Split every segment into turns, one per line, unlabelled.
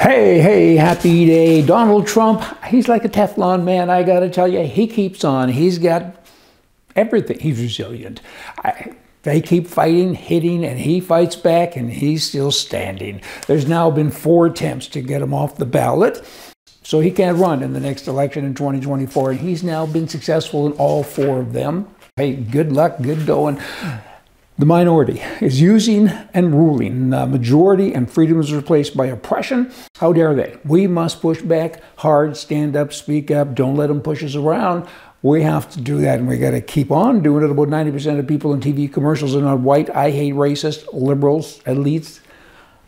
Hey, hey, happy day. Donald Trump, he's like a Teflon man, I gotta tell you. He keeps on. He's got everything. He's resilient. I, they keep fighting, hitting, and he fights back, and he's still standing. There's now been four attempts to get him off the ballot, so he can't run in the next election in 2024, and he's now been successful in all four of them. Hey, good luck, good going. The minority is using and ruling. The majority and freedom is replaced by oppression. How dare they? We must push back hard, stand up, speak up, don't let them push us around. We have to do that, and we got to keep on doing it. About 90% of people in TV commercials are not white. I hate racist liberals, elites.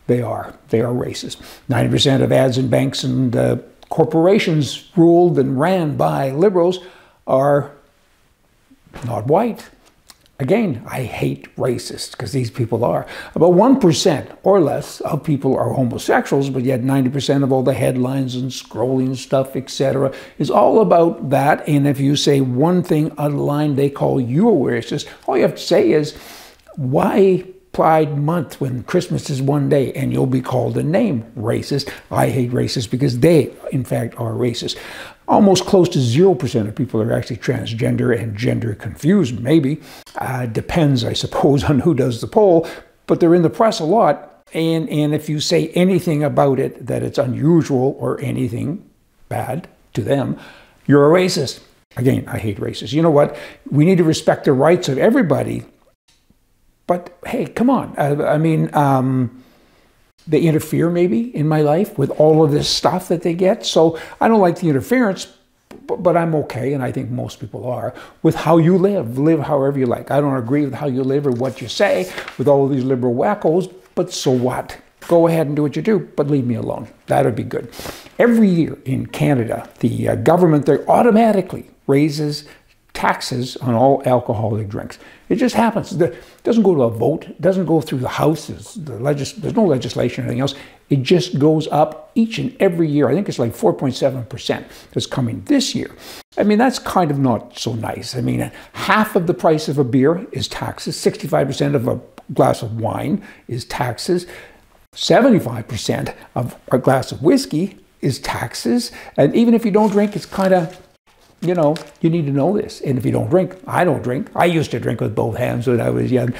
They are. They are racist. 90% of ads in banks and uh, corporations ruled and ran by liberals are not white. Again, I hate racists because these people are. About 1% or less of people are homosexuals, but yet 90% of all the headlines and scrolling stuff, etc., is all about that. And if you say one thing on line, they call you a racist. All you have to say is, why Pride Month when Christmas is one day and you'll be called a name racist. I hate racists because they, in fact, are racist. Almost close to 0% of people are actually transgender and gender confused, maybe. Uh, depends, I suppose, on who does the poll, but they're in the press a lot. And, and if you say anything about it that it's unusual or anything bad to them, you're a racist. Again, I hate racists. You know what? We need to respect the rights of everybody but hey, come on. I, I mean, um, they interfere maybe in my life with all of this stuff that they get. So I don't like the interference, but, I'm okay, and I think most people are, with how you live. Live however you like. I don't agree with how you live or what you say with all these liberal wackos, but so what? Go ahead and do what you do, but leave me alone. That would be good. Every year in Canada, the uh, government there automatically raises taxes on all alcoholic drinks. It just happens. It doesn't go to a vote. It doesn't go through the houses. The legis- there's no legislation or anything else. It just goes up each and every year. I think it's like 4.7% that's coming this year. I mean, that's kind of not so nice. I mean, half of the price of a beer is taxes. 65% of a glass of wine is taxes. 75% of a glass of whiskey is taxes. And even if you don't drink, it's kind of you know, you need to know this. And if you don't drink, I don't drink. I used to drink with both hands when I was young,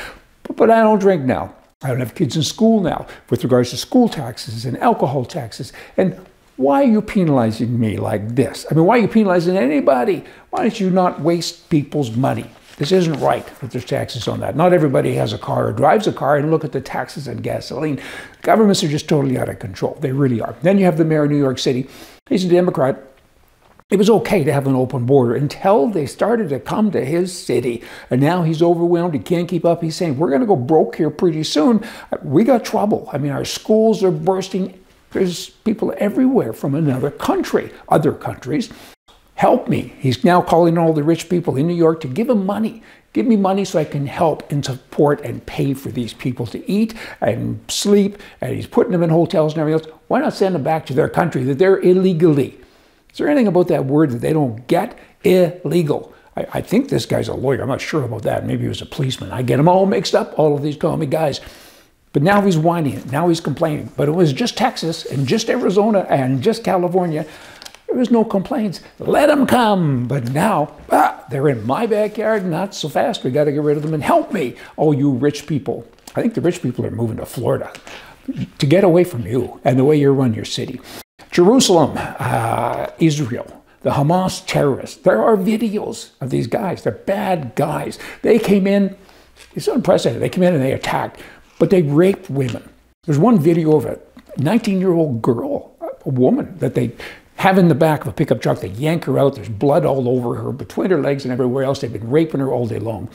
but, I don't drink now. I don't have kids in school now with regards to school taxes and alcohol taxes. And why are you penalizing me like this? I mean, why are you penalizing anybody? Why don't you not waste people's money? This isn't right that there's taxes on that. Not everybody has a car or drives a car, and look at the taxes on gasoline. Governments are just totally out of control. They really are. Then you have the mayor of New York City. He's a Democrat it was okay to have an open border until they started to come to his city. And now he's overwhelmed. He can't keep up. He's saying, We're going to go broke here pretty soon. We got trouble. I mean, our schools are bursting. There's people everywhere from another country, other countries. Help me. He's now calling all the rich people in New York to give him money. Give me money so I can help and support and pay for these people to eat and sleep. And he's putting them in hotels and everything else. Why not send them back to their country that they're illegally? Is there anything about that word that they don't get? Illegal. I, I, think this guy's a lawyer. I'm not sure about that. Maybe he was a policeman. I get them all mixed up, all of these call me guys. But now he's whining. Now he's complaining. But it was just Texas and just Arizona and just California. There was no complaints. Let them come. But now, ah, they're in my backyard. Not so fast. We got to get rid of them and help me. Oh, you rich people. I think the rich people are moving to Florida to get away from you and the way you run your city. Jerusalem, uh, Israel, the Hamas terrorists. There are videos of these guys. They're bad guys. They came in, it's unprecedented. They came in and they attacked, but they raped women. There's one video of a 19 year old girl, a woman, that they have in the back of a pickup truck. They yank her out. There's blood all over her, between her legs and everywhere else. They've been raping her all day long.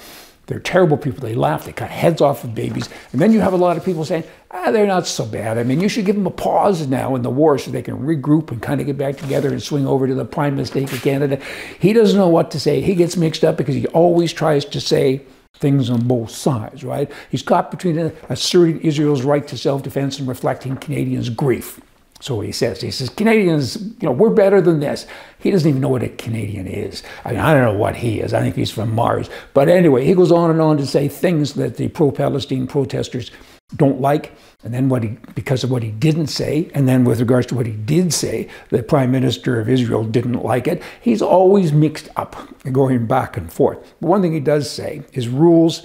They're terrible people. They laugh. They cut heads off of babies. And then you have a lot of people saying, ah, they're not so bad. I mean, you should give them a pause now in the war so they can regroup and kind of get back together and swing over to the prime mistake of Canada. He doesn't know what to say. He gets mixed up because he always tries to say things on both sides, right? He's caught between asserting Israel's right to self-defense and reflecting Canadians' grief. So he says, he says, Canadians, you know, we're better than this. He doesn't even know what a Canadian is. I mean, I don't know what he is. I think he's from Mars. But anyway, he goes on and on to say things that the pro-Palestine protesters don't like, and then what he, because of what he didn't say, and then with regards to what he did say, the prime minister of Israel didn't like it. He's always mixed up, going back and forth. But one thing he does say is rules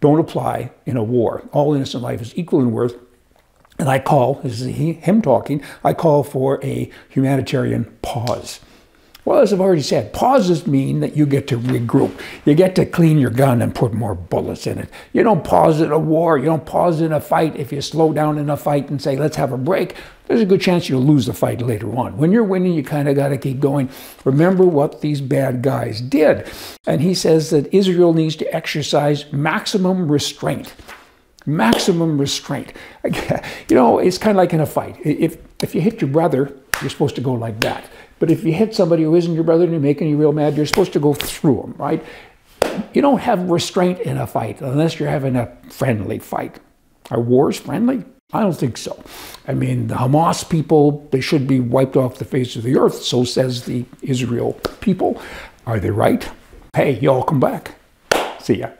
don't apply in a war. All innocent life is equal in worth. And I call, this is him talking, I call for a humanitarian pause. Well, as I've already said, pauses mean that you get to regroup. You get to clean your gun and put more bullets in it. You don't pause in a war. You don't pause in a fight. If you slow down in a fight and say, let's have a break, there's a good chance you'll lose the fight later on. When you're winning, you kind of got to keep going. Remember what these bad guys did. And he says that Israel needs to exercise maximum restraint. Maximum restraint. You know, it's kind of like in a fight. If, if you hit your brother, you're supposed to go like that. But if you hit somebody who isn't your brother and you're making you real mad, you're supposed to go through them, right? You don't have restraint in a fight unless you're having a friendly fight. Are wars friendly? I don't think so. I mean, the Hamas people, they should be wiped off the face of the earth, so says the Israel people. Are they right? Hey, y'all come back. See ya.